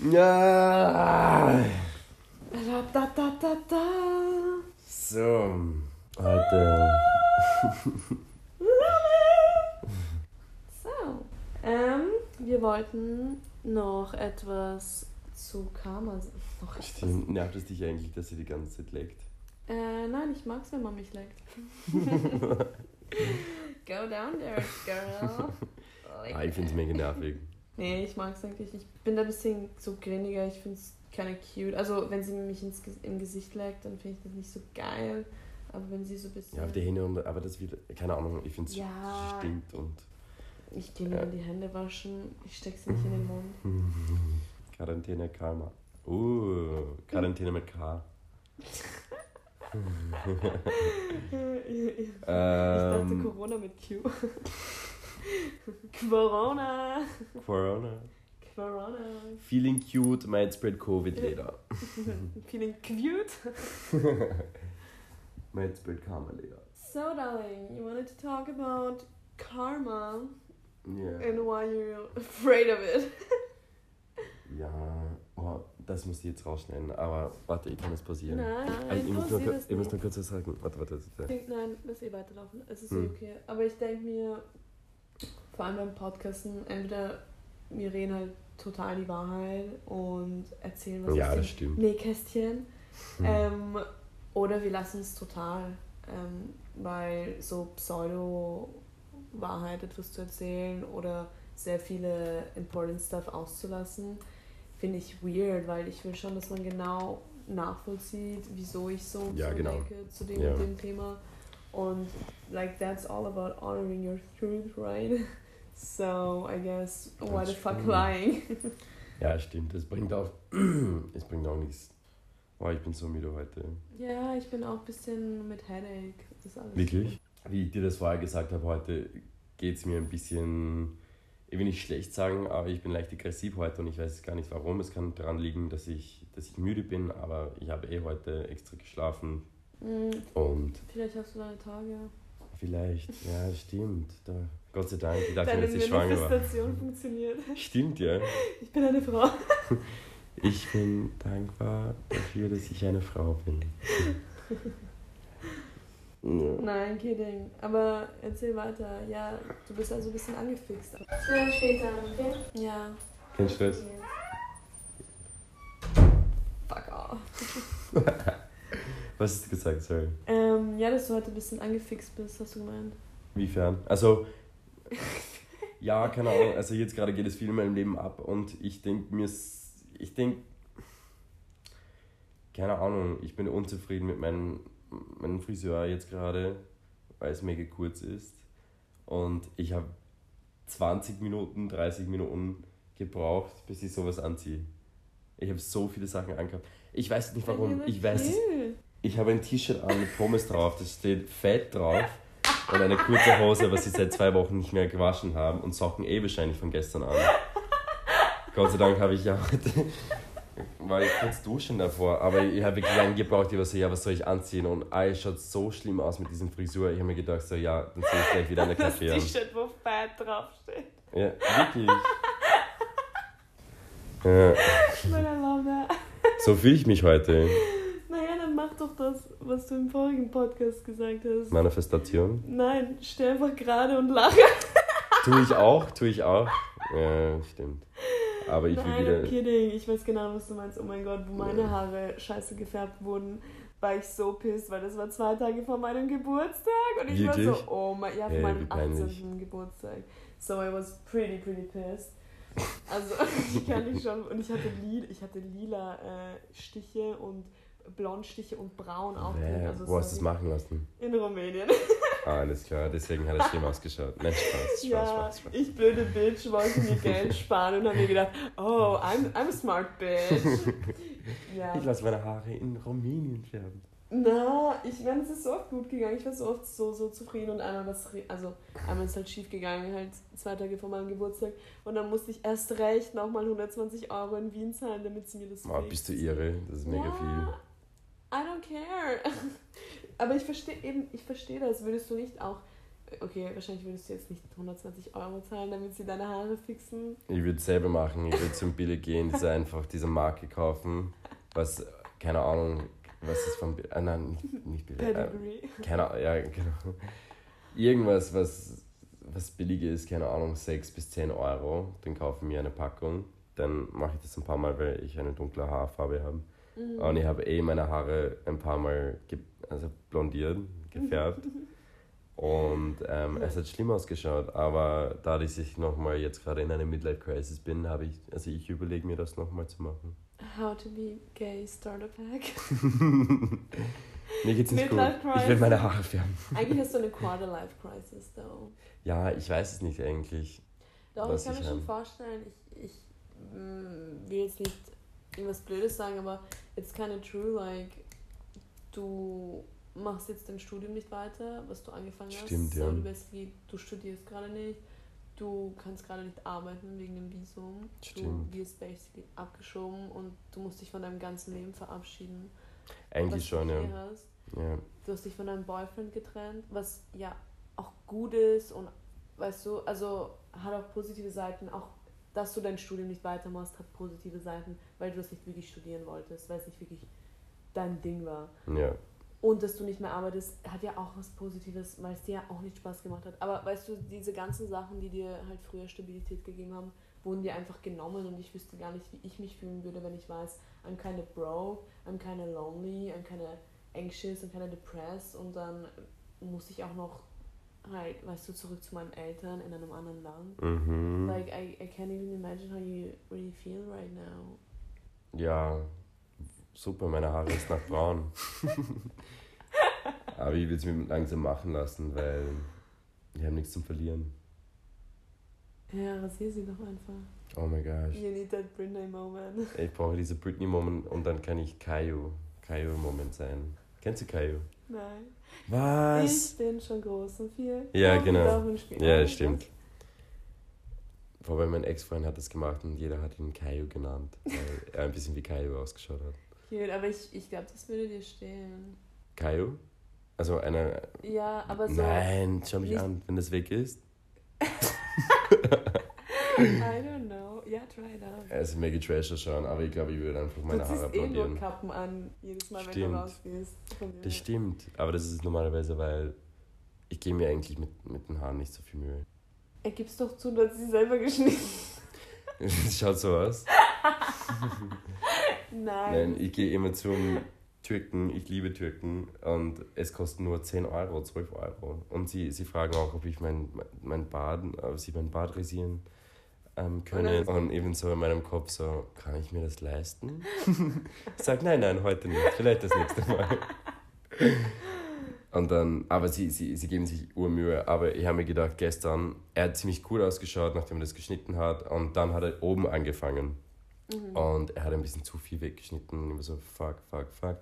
Ja. Da, da, da, da, da. So, heute. So. Ähm, wir wollten noch etwas zu Karma. Noch. Stimmt, nervt es dich eigentlich, dass sie die ganze Zeit leckt? Äh, nein, ich mag's, wenn man mich leckt. Go down there, girl. Ah, ich find's mega nervig. Nee, ich mag's eigentlich. Ich bin da ein bisschen so grinniger. Ich find's keine cute. Also, wenn sie mich ins, im Gesicht leckt, dann finde ich das nicht so geil. Aber wenn sie so ein bisschen. Ja, auf die Hände und. Aber das wird. Keine Ahnung, ich find's Ja. stinkt und. Ich gehe mir dann die Hände waschen. Ich steck sie nicht in den Mund. Quarantäne Karma. Uh, Quarantäne mit K. ich dachte Ähm, Corona mit Q. Corona. Corona. Corona. Feeling cute, might spread COVID later. Feeling cute. Might spread Karma later. So, darling, you wanted to talk about karma Ja. and why you're afraid of it. Ja, oh, das musst du jetzt rausschneiden. Aber warte, ich kann es pausieren. Nein, Also, ich, muss nur, das ich muss nur kurz was sagen. Warte, warte. Ich warte. nein, lass eh weiterlaufen. Es ist Hm. okay. Aber ich denke mir, vor allem beim Podcasten, entweder wir reden halt total die Wahrheit und erzählen was Ja, aus das dem. Nähkästchen. Hm. Ähm, oder wir lassen es total, ähm, weil so Pseudo-Wahrheit etwas zu erzählen oder sehr viele important Stuff auszulassen, finde ich weird, weil ich will schon, dass man genau nachvollzieht, wieso ich so, Ja, so genau. denke zu dem Ja. dem Thema. Und like that's all about honoring your truth, right? So I guess why the fuck lying? Ja, stimmt. Es bringt auch, es bringt auch nichts. Oh, ich bin so müde heute. ja, ich bin auch ein bisschen mit Headache. Das Wirklich? Wie ich dir das vorher gesagt habe, heute geht es mir ein bisschen, ich will nicht schlecht sagen, aber ich bin leicht aggressiv heute und ich weiß gar nicht warum. Es kann daran liegen, dass ich, dass ich müde bin, aber ich habe eh heute extra geschlafen Mm, und Vielleicht hast du deine Tage. vielleicht, ja, stimmt. Da, Gott sei Dank, ich dachte, Deine dass ich schwanger war. Manifestation funktioniert. Stimmt, ja. Ich bin eine Frau. Ich bin dankbar dafür, dass ich eine Frau bin. Ja. Nein, kidding. Aber erzähl weiter. Ja, du bist also ein bisschen angefixt. Ja, später, okay? Ja. Kein Stress. Fuck off. Was hast du gesagt, sorry? Ähm, ja, dass du heute ein bisschen angefixt bist, hast du gemeint. Inwiefern? Also, ja, keine Ahnung. Also, jetzt gerade geht es viel in meinem Leben ab und ich denke mir, ich denke, keine Ahnung, ich bin unzufrieden mit meinem, meinem Friseur jetzt gerade, weil es mega kurz ist. Und ich habe 20 Minuten, 30 Minuten gebraucht, bis ich sowas anziehe. Ich habe so viele Sachen angehabt. Ich weiß nicht warum. Ich weiß. Ich habe ein T-Shirt an mit Pommes drauf, das steht fett drauf. Und eine kurze Hose, was sie seit zwei Wochen nicht mehr gewaschen haben. Und Socken eh wahrscheinlich von gestern an. Gott sei Dank habe ich ja heute. War ich kurz duschen davor, aber ich habe wirklich lange gebraucht, ich war so, ja, was soll ich anziehen? Und ah, es schaut so schlimm aus mit diesem Frisur. Ich habe mir gedacht, so, ja, dann sehe ich gleich wieder eine Das Kaffee an. T-Shirt, wo Fat draufsteht. Ja, wirklich. Ja, so fühle ich mich heute. Naja, dann mach doch das, was du im vorigen Podcast gesagt hast. Manifestation. Nein, stell einfach gerade und lache. Tue ich auch, tue ich auch. Ja, stimmt. Aber ich will Nein, wieder. I'm kidding. Ich weiß genau, was du meinst. Oh mein Gott, wo meine Haare scheiße gefärbt wurden, war ich so pissed, weil das war zwei Tage vor meinem Geburtstag. Und ich war Wirklich? so, oh mein, ja, vor Ey, wie meinem peinlich. 18. Geburtstag. So I was pretty, pretty pissed. Also, ich kann nicht schon. Und ich hatte, li ich hatte lila äh, Stiche und Blondstiche und braun auch drin. Hä, Also, wo hast du das machen lassen? In Rumänien. Alles klar, deswegen hat es schlimm ausgeschaut. Nein, Spaß, Spaß, Ja, Spaß, Spaß. ich blöde Bitch wollte mir Geld sparen und habe mir gedacht, oh, I'm, I'm a smart bitch. Ja. Ich lasse meine Haare in Rumänien färben. Na, ich meine, es ist so oft gut gegangen. Ich war so oft so, so zufrieden und einmal was, also einmal ist halt schief gegangen, halt zwei Tage vor meinem Geburtstag. Und dann musste ich erst recht nochmal 120 Euro in Wien zahlen, damit sie mir das Oh, bist du irre? Das ist mega ja, viel. I don't care. Aber ich verstehe eben, ich verstehe das. Würdest du nicht auch Okay, wahrscheinlich würdest du jetzt nicht 120 Euro zahlen, damit sie deine Haare fixen. Ich würde es selber machen. Ich würde zum Billy gehen, diese einfach diese Marke kaufen, was, keine Ahnung, was ist von Billy? Ah, nein, nicht, nicht Billy. Äh, Pedigree. keine Ahnung, ja, genau. Irgendwas, was, was billig ist, keine Ahnung, 6 bis 10 Euro. Dann kaufe ich mir eine Packung. Dann mache ich das ein paar Mal, weil ich eine dunkle Haarfarbe habe. Mhm. Und ich habe eh meine Haare ein paar Mal ge also blondiert, gefärbt. Und ähm, es hat schlimm ausgeschaut, aber da dass ich nochmal jetzt gerade in einer Midlife-Crisis bin, habe ich, also ich überlege mir das nochmal zu machen. How to be gay Starter Pack. Mir geht's nicht gut. Midlife Ich will Crisis. meine Haare färben. Eigentlich hast du eine Quarter-Life Crisis, though. Ja, ich weiß es nicht eigentlich. Doch, Was ich kann mir schon vorstellen, ich, ich mm, will jetzt nicht irgendwas Blödes sagen, aber it's kind of true, like, du machst jetzt dein Studium nicht weiter, was du angefangen hast. Stimmt, so, ja. Du, basically, du studierst gerade nicht, du kannst gerade nicht arbeiten wegen dem Visum. Stimmt. Du wirst basically abgeschoben und du musst dich von deinem ganzen Leben verabschieden. Eigentlich schon, du ja. hast. ja. Du hast dich von deinem Boyfriend getrennt, was ja auch gut ist und weißt du, also hat auch positive Seiten. Auch, dass du dein Studium nicht weitermachst, hat positive Seiten, weil du das nicht wirklich studieren wolltest, weil es nicht wirklich dein Ding war. Ja, Und dass du nicht mehr arbeitest, hat ja auch was Positives, weil es dir ja auch nicht Spaß gemacht hat. Aber weißt du, diese ganzen Sachen, die dir halt früher Stabilität gegeben haben, wurden dir einfach genommen und ich wüsste gar nicht, wie ich mich fühlen würde, wenn ich weiß, I'm kinda broke, I'm kinda lonely, I'm kinda anxious, I'm kinda depressed und dann muss ich auch noch halt, weißt du, zurück zu meinen Eltern in einem anderen Land. mhm. Like, I, I can't even imagine how you really feel right now. ja, super, meine Haare ist nach braun. Aber ich will es mir langsam machen lassen, weil wir haben nichts zum Verlieren. Ja, rasier sie doch einfach. Oh my gosh. You need that Britney moment. Ich brauche diese Britney-Moment und dann kann ich Caillou, Caillou-Moment sein. Kennst du Caillou? Nein. Was? Ich bin schon groß und viel. Ja, Darf- genau. Ja, stimmt. Wobei mein Ex-Freund hat das gemacht und jeder hat ihn Caillou genannt, weil er ein bisschen wie Caillou ausgeschaut hat. Cute, aber ich, ich glaube, das würde dir stehen. Caillou? Also eine. Ja, aber so. Nein, schau mich nicht- an, wenn das weg ist. I don't know. Ja, try it out. Er ist mega Treasure schauen, aber ich glaube, ich würde einfach meine du Haare ziehst eh nur blondieren. Kappen an, jedes Mal, wenn Stimmt. du rausgehst. Das stimmt, aber das ist normalerweise, weil ich gebe mir eigentlich mit, mit den Haaren nicht so viel Mühe. Er gibt's doch zu, dass sie selber geschnitten. Es schaut so aus. Nein. Nein, ich gehe immer zum Türken, ich liebe Türken und es kostet nur 10 Euro, 12 Euro. Und sie, sie fragen auch, ob ich mein, mein Bad, ob sie mein Bad rasieren ähm, können. Oder- Und ebenso in meinem Kopf so, kann ich mir das leisten? ich sage, nein, nein, heute nicht, vielleicht das nächste Mal. Und dann, aber sie, sie, sie geben sich Urmühe. Aber ich habe mir gedacht, gestern, er hat ziemlich cool ausgeschaut, nachdem er das geschnitten hat. Und dann hat er oben angefangen. Mhm. Und er hat ein bisschen zu viel weggeschnitten. Und ich war so, fuck, fuck, fuck.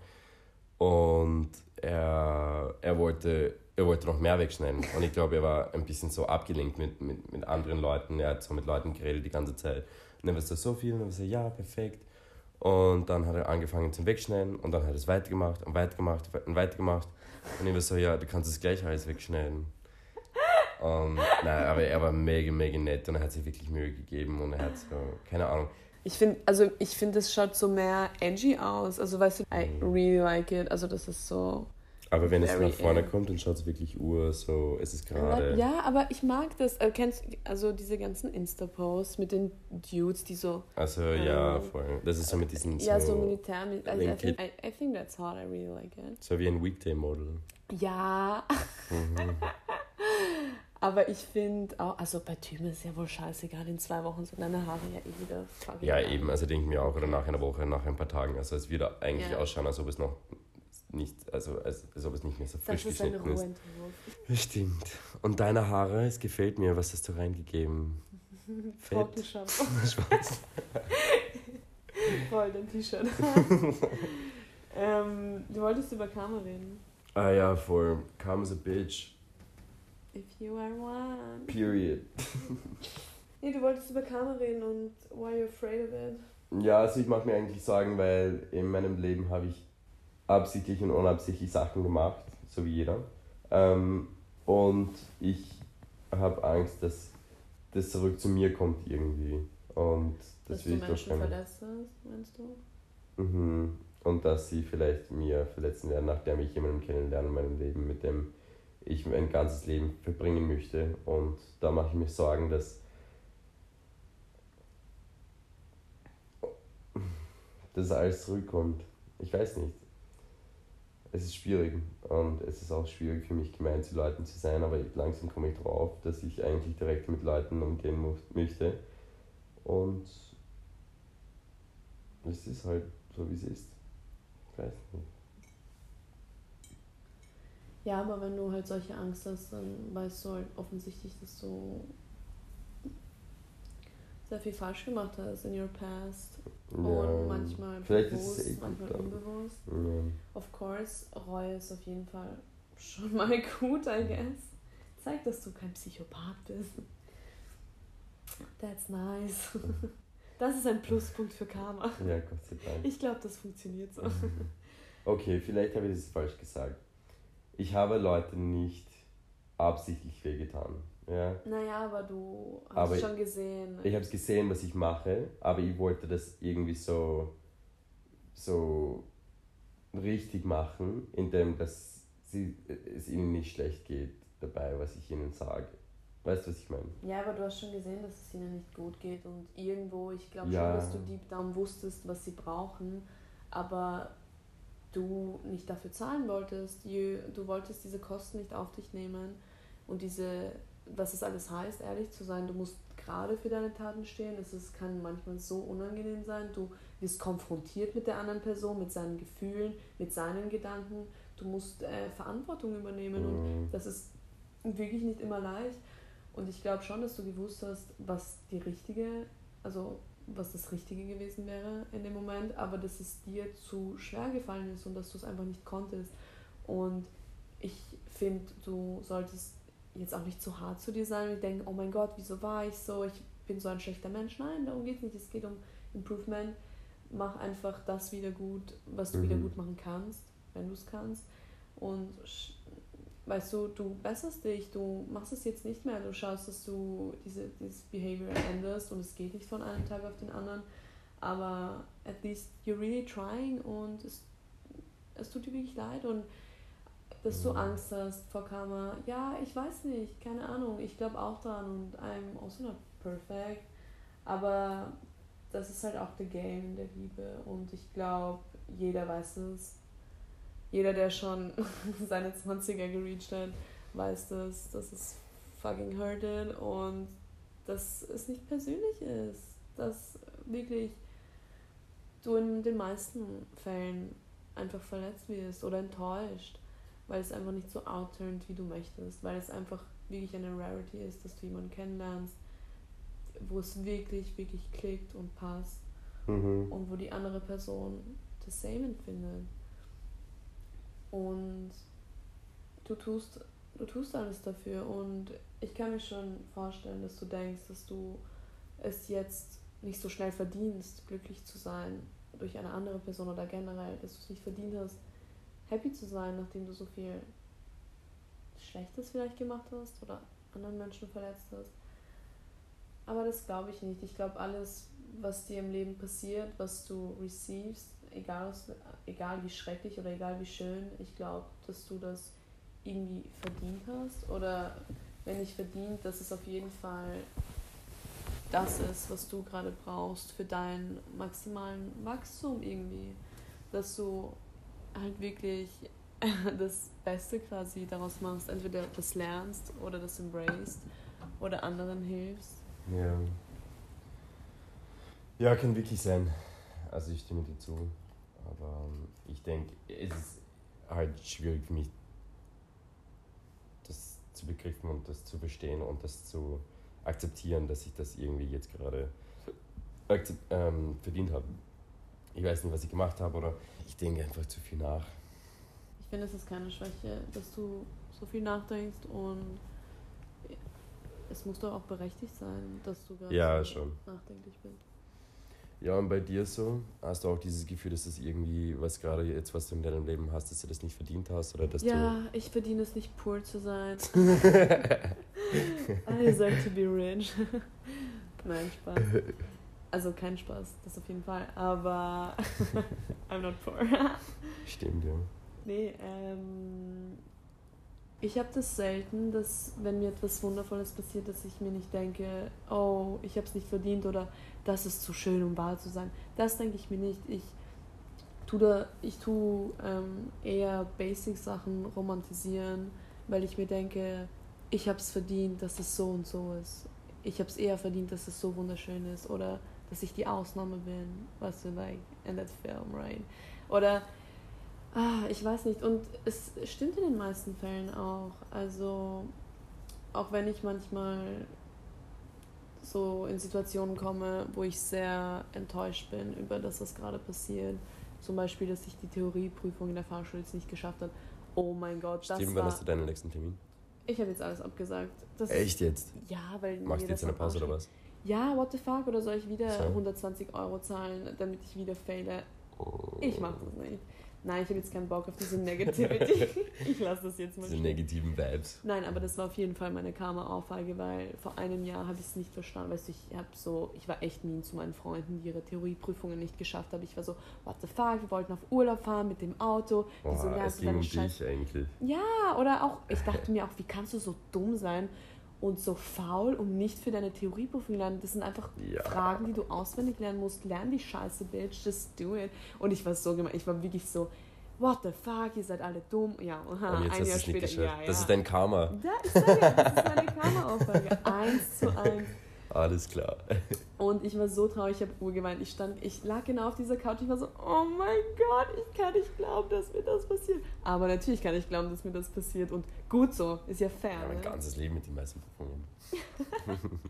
Und er, er, wollte, er wollte noch mehr wegschneiden. Und ich glaube, er war ein bisschen so abgelenkt mit, mit, mit anderen Leuten. Er hat so mit Leuten geredet die ganze Zeit. Und dann war es so viel. Und dann war so, ja, perfekt. Und dann hat er angefangen zum Wegschneiden. Und dann hat er es weitergemacht und weitergemacht und weitergemacht. Und ich war so, ja, du kannst es gleich alles wegschneiden. Und, nein, aber er war mega, mega nett und er hat sich wirklich Mühe gegeben und er hat so, keine Ahnung, Ich finde, also ich finde, es schaut so mehr edgy aus. Also weißt du, I Mhm. really like it. Also das ist so. Aber wenn es nach vorne ill. kommt, dann schaut es wirklich ur, so, es ist gerade. Ja, aber ich mag das. Äh, kennst also diese ganzen Insta-Posts mit den Dudes, die so. Also ja, Ähm, voll. Das ist so mit diesen, so, ja, so Militär. Also I, think, I, I think that's hot. I really like it. so wie ein Weekday-Model. Ja, Mhm. aber ich finde auch, also bei Typen ist ja wohl scheißegal, in zwei Wochen sind deine Haare ja eh wieder Ja, eben, also denke ich mir auch, oder nach einer Woche, nach ein paar Tagen. Also es wird eigentlich Ja. ausschauen, als ob es noch nicht, also als, als ob es nicht mehr so frisch Das ist geschnitten ist. Rohentwurf. Stimmt. Und deine Haare, es gefällt mir, was hast du reingegeben? Fett. Trockenshampoo. Spaß. Voll, dein T-Shirt. ähm, du wolltest über Karma reden. Ah ja, voll. Calm as a bitch. If you are one. Period. Nee, du wolltest über Karma reden und why you're afraid of it. Ja, also ich mache mir eigentlich Sorgen, weil in meinem Leben habe ich absichtlich und unabsichtlich Sachen gemacht, so wie jeder. Ähm, Und ich habe Angst, dass das zurück zu mir kommt irgendwie. Und das dass will du Menschen verletzt hast, meinst du? Mhm. Und dass sie vielleicht mir verletzen werden, nachdem ich jemanden kennenlerne in meinem Leben, mit dem ich mein ganzes Leben verbringen möchte. Und da mache ich mir Sorgen, dass dass alles zurückkommt. Ich weiß nicht. Es ist schwierig und es ist auch schwierig für mich, gemein zu Leuten zu sein, aber langsam komme ich drauf, dass ich eigentlich direkt mit Leuten umgehen möchte. Und es ist halt so, wie es ist. Ich weiß nicht. Ja, aber wenn du halt solche Angst hast, dann weißt du halt offensichtlich, dass du sehr viel falsch gemacht hast in your past. Ja, und manchmal bewusst, eh manchmal dann. unbewusst. Ja. Of course, Reue ist auf jeden Fall schon mal gut, I guess. Zeigt, dass du kein Psychopath bist. That's nice. Das ist ein Pluspunkt für Karma. Ja, Gott sei Dank. Ich glaube, das funktioniert so. Okay, vielleicht habe ich das falsch gesagt. Ich habe Leuten nicht absichtlich wehgetan. Ja. Naja, aber du hast aber schon gesehen. Ich habe es gesehen, was ich mache, aber ich wollte das irgendwie so, so richtig machen, indem dass sie, es ihnen nicht schlecht geht dabei, was ich ihnen sage. Weißt du, was ich meine? Ja, aber du hast schon gesehen, dass es ihnen nicht gut geht und irgendwo, ich glaube ja. schon, dass du deep down wusstest, was sie brauchen, aber du nicht dafür zahlen wolltest. Du wolltest diese Kosten nicht auf dich nehmen und diese was es alles heißt, ehrlich zu sein. Du musst gerade für deine Taten stehen. Es kann manchmal so unangenehm sein. Du wirst konfrontiert mit der anderen Person, mit seinen Gefühlen, mit seinen Gedanken. Du musst äh, Verantwortung übernehmen und das ist wirklich nicht immer leicht. Und ich glaube schon, dass du gewusst hast, was die richtige, also was das Richtige gewesen wäre in dem Moment, aber dass es dir zu schwer gefallen ist und dass du es einfach nicht konntest. Und ich finde, du solltest jetzt auch nicht zu hart zu dir sein und denken, oh mein Gott, wieso war ich so, ich bin so ein schlechter Mensch. Nein, darum geht es nicht. Es geht um Improvement. Mach einfach das wieder gut, was du mhm. wieder gut machen kannst, wenn du es kannst. Und weißt du, du besserst dich, du machst es jetzt nicht mehr, du schaust, dass du diese, dieses Behavior änderst und es geht nicht von einem Tag auf den anderen, aber at least you're really trying und es, es tut dir wirklich leid und dass du Angst hast vor Karma. Ja, ich weiß nicht, keine Ahnung. Ich glaube auch dran und I'm also not perfect. Aber das ist halt auch the game der Liebe und ich glaube, jeder weiß es. Jeder, der schon seine 20er gereached hat, weiß das, dass es fucking hurted und dass es nicht persönlich ist. Dass wirklich du in den meisten Fällen einfach verletzt wirst oder enttäuscht weil es einfach nicht so outturnt, wie du möchtest, weil es einfach wirklich eine Rarity ist, dass du jemanden kennenlernst, wo es wirklich, wirklich klickt und passt mhm. und wo die andere Person das same empfindet. Und du tust, du tust alles dafür und ich kann mir schon vorstellen, dass du denkst, dass du es jetzt nicht so schnell verdienst, glücklich zu sein durch eine andere Person oder generell, dass du es nicht verdient hast, happy zu sein, nachdem du so viel Schlechtes vielleicht gemacht hast oder anderen Menschen verletzt hast. Aber das glaube ich nicht. Ich glaube, alles, was dir im Leben passiert, was du receivest, egal, egal wie schrecklich oder egal wie schön, ich glaube, dass du das irgendwie verdient hast. Oder wenn nicht verdient, dass es auf jeden Fall das ist, was du gerade brauchst für deinen maximalen Wachstum irgendwie. Dass du halt wirklich das Beste quasi daraus machst. Entweder das lernst oder das embraced oder anderen hilfst. Ja. Ja, kann wirklich sein. Also ich stimme dir zu. Aber ähm, ich denke, es ist halt schwierig für mich, das zu begriffen und das zu verstehen und das zu akzeptieren, dass ich das irgendwie jetzt gerade ähm, verdient habe ich weiß nicht, was ich gemacht habe oder ich denke einfach zu viel nach. Ich finde, es ist keine Schwäche, dass du so viel nachdenkst und es muss doch auch berechtigt sein, dass du ja, so nachdenklich bist. Ja, und bei dir so? Hast du auch dieses Gefühl, dass das irgendwie, was gerade jetzt, was du in deinem Leben hast, dass du das nicht verdient hast? Oder dass ja, ich verdiene es nicht, poor zu sein. I deserve to be rich. Nein, Spaß. Also kein Spaß, das auf jeden Fall. Aber I'm not poor. Stimmt, ja. Nee, ähm, ich habe das selten, dass wenn mir etwas Wundervolles passiert, dass ich mir nicht denke, oh, ich habe es nicht verdient oder das ist zu schön, um wahr zu sein. Das denke ich mir nicht. Ich tue, da, ich tu, ähm, eher Basic-Sachen romantisieren, weil ich mir denke, ich habe es verdient, dass es so und so ist. Ich habe es eher verdient, dass es so wunderschön ist oder dass ich die Ausnahme bin, was du, like, in that film, right? Oder Ah, ich weiß nicht. Und es stimmt in den meisten Fällen auch. Also, auch wenn ich manchmal so in Situationen komme, wo ich sehr enttäuscht bin über das, was gerade passiert. Zum Beispiel, dass ich die Theorieprüfung in der Fahrschule jetzt nicht geschafft habe. Oh mein Gott, das Stimmt, wann hast du deinen nächsten Termin? Ich habe jetzt alles abgesagt. Das Echt jetzt? Ja, weil. Machst du jetzt eine Pause oder was? Ja, what the fuck? Oder soll ich wieder so. 120 Euro zahlen, damit ich wieder fehle? Oh. Ich mach das nicht. Nein, ich habe jetzt keinen Bock auf diese Negativity. ich lasse das jetzt mal. Diese stehen. negativen Vibes. Nein, aber das war auf jeden Fall meine Karma-Auffrage, weil vor einem Jahr habe ich es nicht verstanden. Weißt du, ich habe so, ich war echt mean zu meinen Freunden, die ihre Theorieprüfungen nicht geschafft haben. Ich war so, what the fuck, wir wollten auf Urlaub fahren mit dem Auto. Boah, Wieso lernst es ging um dich eigentlich. Ja, oder auch, ich dachte mir auch, wie kannst du so dumm sein? Und so faul, um nicht für deine Theorieprüfung lernen. Das sind einfach ja. Fragen, die du auswendig lernen musst. Lern die Scheiße, Bitch, just do it. Und ich war so gemein, ich war wirklich so, what the fuck, ihr seid alle dumm. Ja, aha, und jetzt ein hast Jahr später. Ja, ja. Das ist dein Karma. Ja, das ist meine Karma-Auffrage. eins zu eins. Alles klar. Und ich war so traurig, ich habe urgeweint. Ich stand, ich lag genau auf dieser Couch, ich war so, oh mein Gott, ich kann nicht glauben, dass mir das passiert. Aber natürlich kann ich glauben, dass mir das passiert. Und gut so, ist ja fair. Ja, mein ne? ganzes Leben mit den meisten Prüfungen.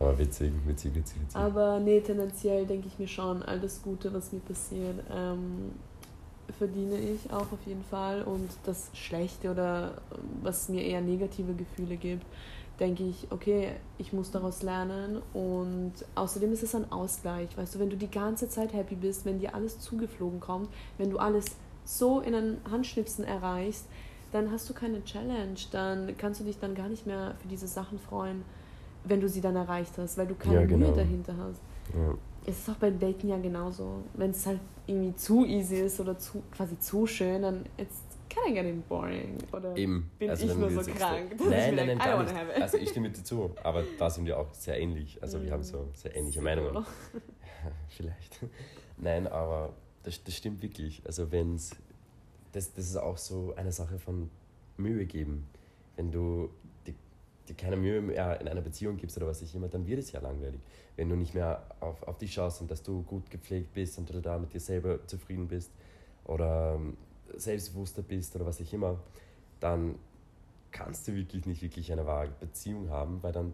Aber witzig, witzig, witzig, witzig. Aber nee, tendenziell denke ich mir schon, all das Gute, was mir passiert, ähm, verdiene ich auch auf jeden Fall. Und das Schlechte oder was mir eher negative Gefühle gibt, denke ich, okay, ich muss daraus lernen und außerdem ist es ein Ausgleich, weißt du, wenn du die ganze Zeit happy bist, wenn dir alles zugeflogen kommt, wenn du alles so in einen Handschnipsen erreichst, dann hast du keine Challenge, dann kannst du dich dann gar nicht mehr für diese Sachen freuen, wenn du sie dann erreicht hast, weil du keine ja, genau. Mühe dahinter hast. Ja. Es ist auch beim Daten ja genauso. Wenn es halt irgendwie zu easy ist oder zu, quasi zu schön, dann it's kind of getting boring. Oder Eben. bin also ich nur so krank? Nein, nein, nein, gar nicht. Also ich stimme dir zu, aber da sind wir auch sehr ähnlich. Also wir haben so mm. sehr ähnliche Meinungen. Ja, vielleicht. Nein, aber das, das stimmt wirklich. Also wenn es, das, das ist auch so eine Sache von Mühe geben. Wenn du dir keine Mühe mehr in einer Beziehung gibst oder was ich immer, dann wird es ja langweilig. Wenn du nicht mehr auf, auf dich schaust und dass du gut gepflegt bist und du da mit dir selber zufrieden bist oder ähm, selbstbewusster bist oder was ich immer, dann kannst du wirklich nicht wirklich eine wahre Beziehung haben, weil dann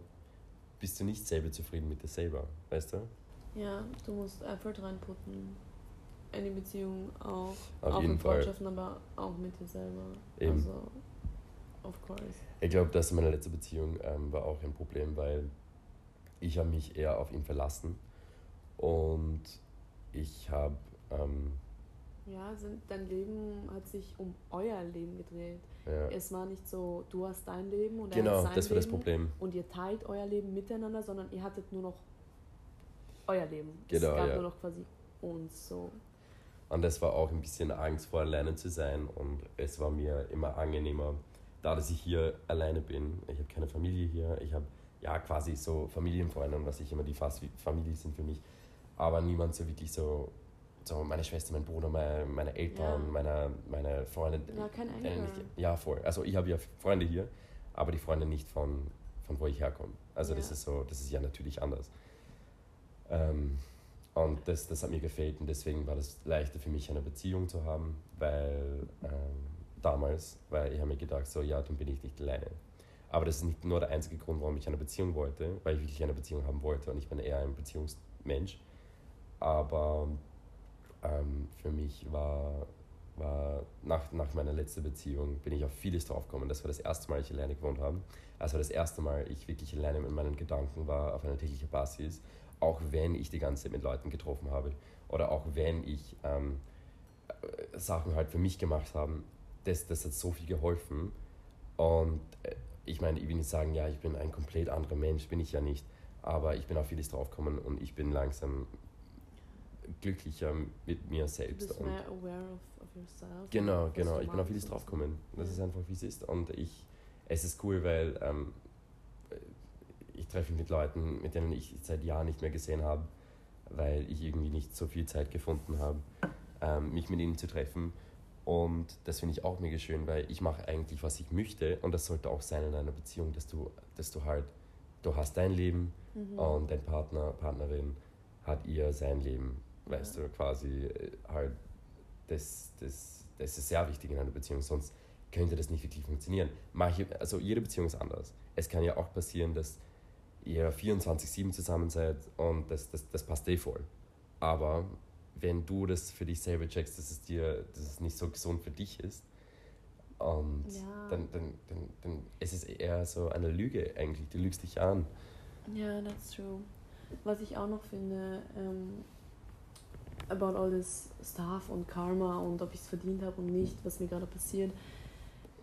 bist du nicht selber zufrieden mit dir selber, weißt du? Ja, du musst Effort reinputten. In die Beziehung auch. Auf auch jeden in Freundschaften, aber auch mit dir selber. Eben. Also, of course. Ich glaube, das in meiner letzten Beziehung ähm, war auch ein Problem, weil ich habe mich eher auf ihn verlassen und ich habe... Ähm, ja, sind, dein Leben hat sich um euer Leben gedreht. Ja. Es war nicht so, du hast dein Leben und er genau, hat sein das war Leben das Problem. und ihr teilt euer Leben miteinander, sondern ihr hattet nur noch euer Leben. Genau, es gab ja. nur noch quasi uns so. Und es war auch ein bisschen Angst vor alleine zu sein und es war mir immer angenehmer, da dass ich hier alleine bin, ich habe keine Familie hier, ich habe ja quasi so Familienfreunde und was ich immer die fast Familie sind für mich, aber niemand so wirklich so, so meine Schwester, mein Bruder, meine, meine Eltern, ja. meine, meine Freunde. Ja, kein Ja, voll. Also ich habe ja Freunde hier, aber die Freunde nicht von, von wo ich herkomme. Also ja. das ist so, das ist ja natürlich anders. Ähm, und das, das hat mir gefällt und deswegen war das leichter für mich, eine Beziehung zu haben, weil ähm, damals, weil ich habe mir gedacht, so ja, dann bin ich nicht alleine. Aber das ist nicht nur der einzige Grund, warum ich eine Beziehung wollte, weil ich wirklich eine Beziehung haben wollte und ich bin eher ein Beziehungsmensch. Aber ähm, für mich war, war nach, nach meiner letzten Beziehung bin ich auf vieles drauf gekommen. Das war das erste Mal, ich alleine gewohnt habe. Also das erste Mal, ich wirklich alleine mit meinen Gedanken war auf einer täglichen Basis auch wenn ich die ganze Zeit mit Leuten getroffen habe oder auch wenn ich ähm, äh, Sachen halt für mich gemacht habe, das, das hat so viel geholfen. Und äh, ich meine, ich will nicht sagen, ja, ich bin ein komplett anderer Mensch, bin ich ja nicht, aber ich bin auf vieles draufgekommen und ich bin langsam glücklicher mit mir selbst. Du bist und mehr aware of, of yourself. Genau, genau. Ich bin auf vieles draufgekommen. Das Ja. ist einfach, wie es ist. Und ich, es ist cool, weil ähm, ich treffe mich mit Leuten, mit denen ich seit Jahren nicht mehr gesehen habe, weil ich irgendwie nicht so viel Zeit gefunden habe, ähm, mich mit ihnen zu treffen. Und das finde ich auch mega schön, weil ich mache eigentlich, was ich möchte. Und das sollte auch sein in einer Beziehung, dass du, dass du halt, du hast dein Leben Mhm. und dein Partner, Partnerin hat ihr sein Leben, weißt Ja. du, quasi äh, halt, das, das, das ist sehr wichtig in einer Beziehung, sonst könnte das nicht wirklich funktionieren. Manche, also jede Beziehung ist anders. Es kann ja auch passieren, dass ihr 24-7 zusammen seid und das, das, das passt eh voll. Aber wenn du das für dich selber checkst, dass es dir, dass es nicht so gesund für dich ist, und Ja. dann, dann, dann, dann ist es eher so eine Lüge eigentlich, du lügst dich an. Ja, that's true. Was ich auch noch finde, ähm, about all this stuff und Karma und ob ich es verdient habe und nicht, was mir gerade passiert.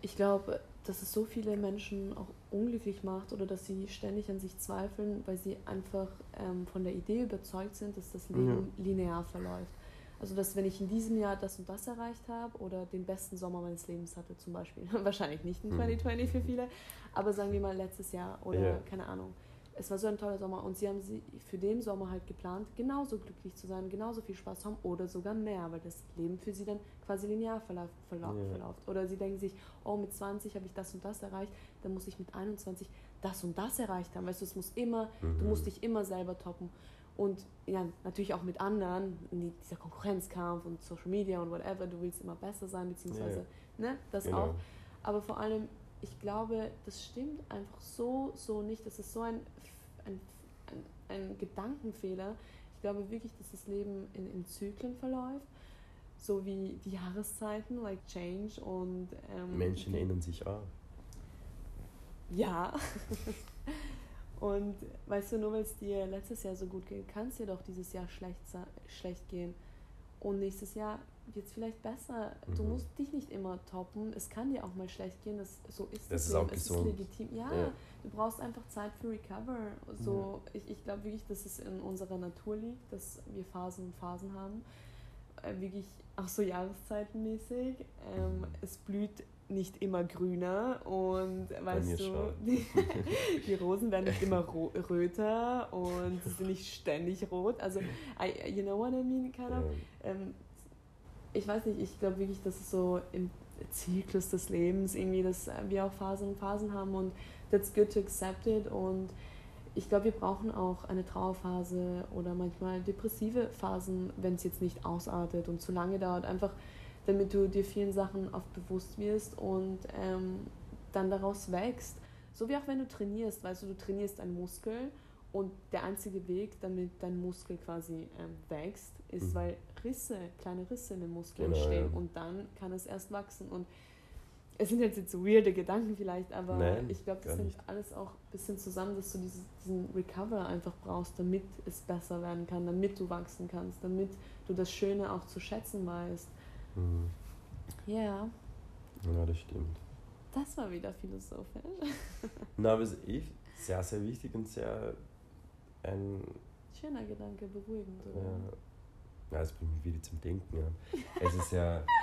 Ich glaube, dass es so viele Menschen auch unglücklich macht oder dass sie ständig an sich zweifeln, weil sie einfach ähm, von der Idee überzeugt sind, dass das Leben linear verläuft. Also, dass wenn ich in diesem Jahr das und das erreicht habe oder den besten Sommer meines Lebens hatte, zum Beispiel, wahrscheinlich nicht in Mhm. 2020 für viele, aber sagen wir mal letztes Jahr oder Ja. keine Ahnung. Es war so ein toller Sommer und sie haben sie für den Sommer halt geplant, genauso glücklich zu sein, genauso viel Spaß zu haben oder sogar mehr, weil das Leben für sie dann quasi linear verlauf, verlauf, Ja. verläuft. Oder sie denken sich, oh, mit 20 habe ich das und das erreicht, dann muss ich mit 21 das und das erreicht haben. Weißt du, es muss immer, du Mhm. musst dich immer selber toppen. Und ja, natürlich auch mit anderen, dieser Konkurrenzkampf und Social Media und whatever, du willst immer besser sein, beziehungsweise, ne, das Genau. auch. Aber vor allem, ich glaube, das stimmt einfach so, so nicht. Das ist so ein, ein, ein, ein Gedankenfehler. Ich glaube wirklich, dass das Leben in, in Zyklen verläuft, so wie die Jahreszeiten, like Change und ähm, Menschen ändern sich auch. ja. Und weißt du, nur weil es dir letztes Jahr so gut ging, kann es dir doch dieses Jahr schlecht, schlecht gehen. Und nächstes Jahr wird es vielleicht besser. Du Mhm. musst dich nicht immer toppen. Es kann dir auch mal schlecht gehen. Das, so ist Das das, ist auch es gesund. ist legitim. Ja, Ja. du brauchst einfach Zeit für Recover. So, Ich, ich glaube wirklich, dass es in unserer Natur liegt, dass wir Phasen und Phasen haben. Äh, wirklich auch so jahreszeitenmäßig. Ähm, Mhm. es blüht nicht immer grüner und weißt du, die, die Rosen werden nicht immer röter und sie sind nicht ständig rot. Also, I, you know what I mean, kind of. Ähm, ich weiß nicht, ich glaube wirklich, dass es so im Zyklus des Lebens irgendwie, dass äh, wir auch Phasen und Phasen haben und that's good to accept it und ich glaube, wir brauchen auch eine Trauerphase oder manchmal depressive Phasen, wenn es jetzt nicht ausartet und zu lange dauert, einfach damit du dir vielen Sachen oft bewusst wirst und ähm, dann daraus wächst. So wie auch wenn du trainierst, weißt du, du trainierst einen Muskel und der einzige Weg, damit dein Muskel quasi ähm, wächst, ist, Mhm. weil Risse, kleine Risse in den Muskeln Genau, entstehen ja. und dann kann es erst wachsen. Und es sind jetzt, jetzt so weirde Gedanken vielleicht, aber Nein, ich glaube, das hängt alles auch ein bisschen zusammen, dass du dieses, diesen Recover einfach brauchst, damit es besser werden kann, damit du wachsen kannst, damit du das Schöne auch zu schätzen weißt. Mhm. Ja, ja, das stimmt. das war wieder philosophisch. Na, aber es ist eh sehr, sehr wichtig und sehr ein. Schöner Gedanke, beruhigend. Ja? Ja, es bringt mich wieder zum Denken. Ja. Es ist ja.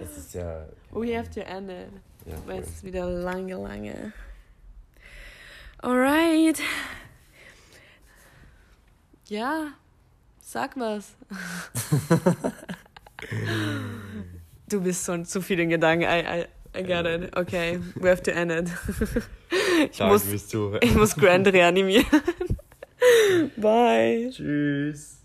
Es ist ja. We have to end it. Ja, Weil es ist wieder lange, lange. Alright. Ja, sag was. du bist schon zu viel in Gedanken. I, I, I get it. Okay, we have to end it. ich, Danke muss, ich muss Grand reanimieren. Bye. Tschüss.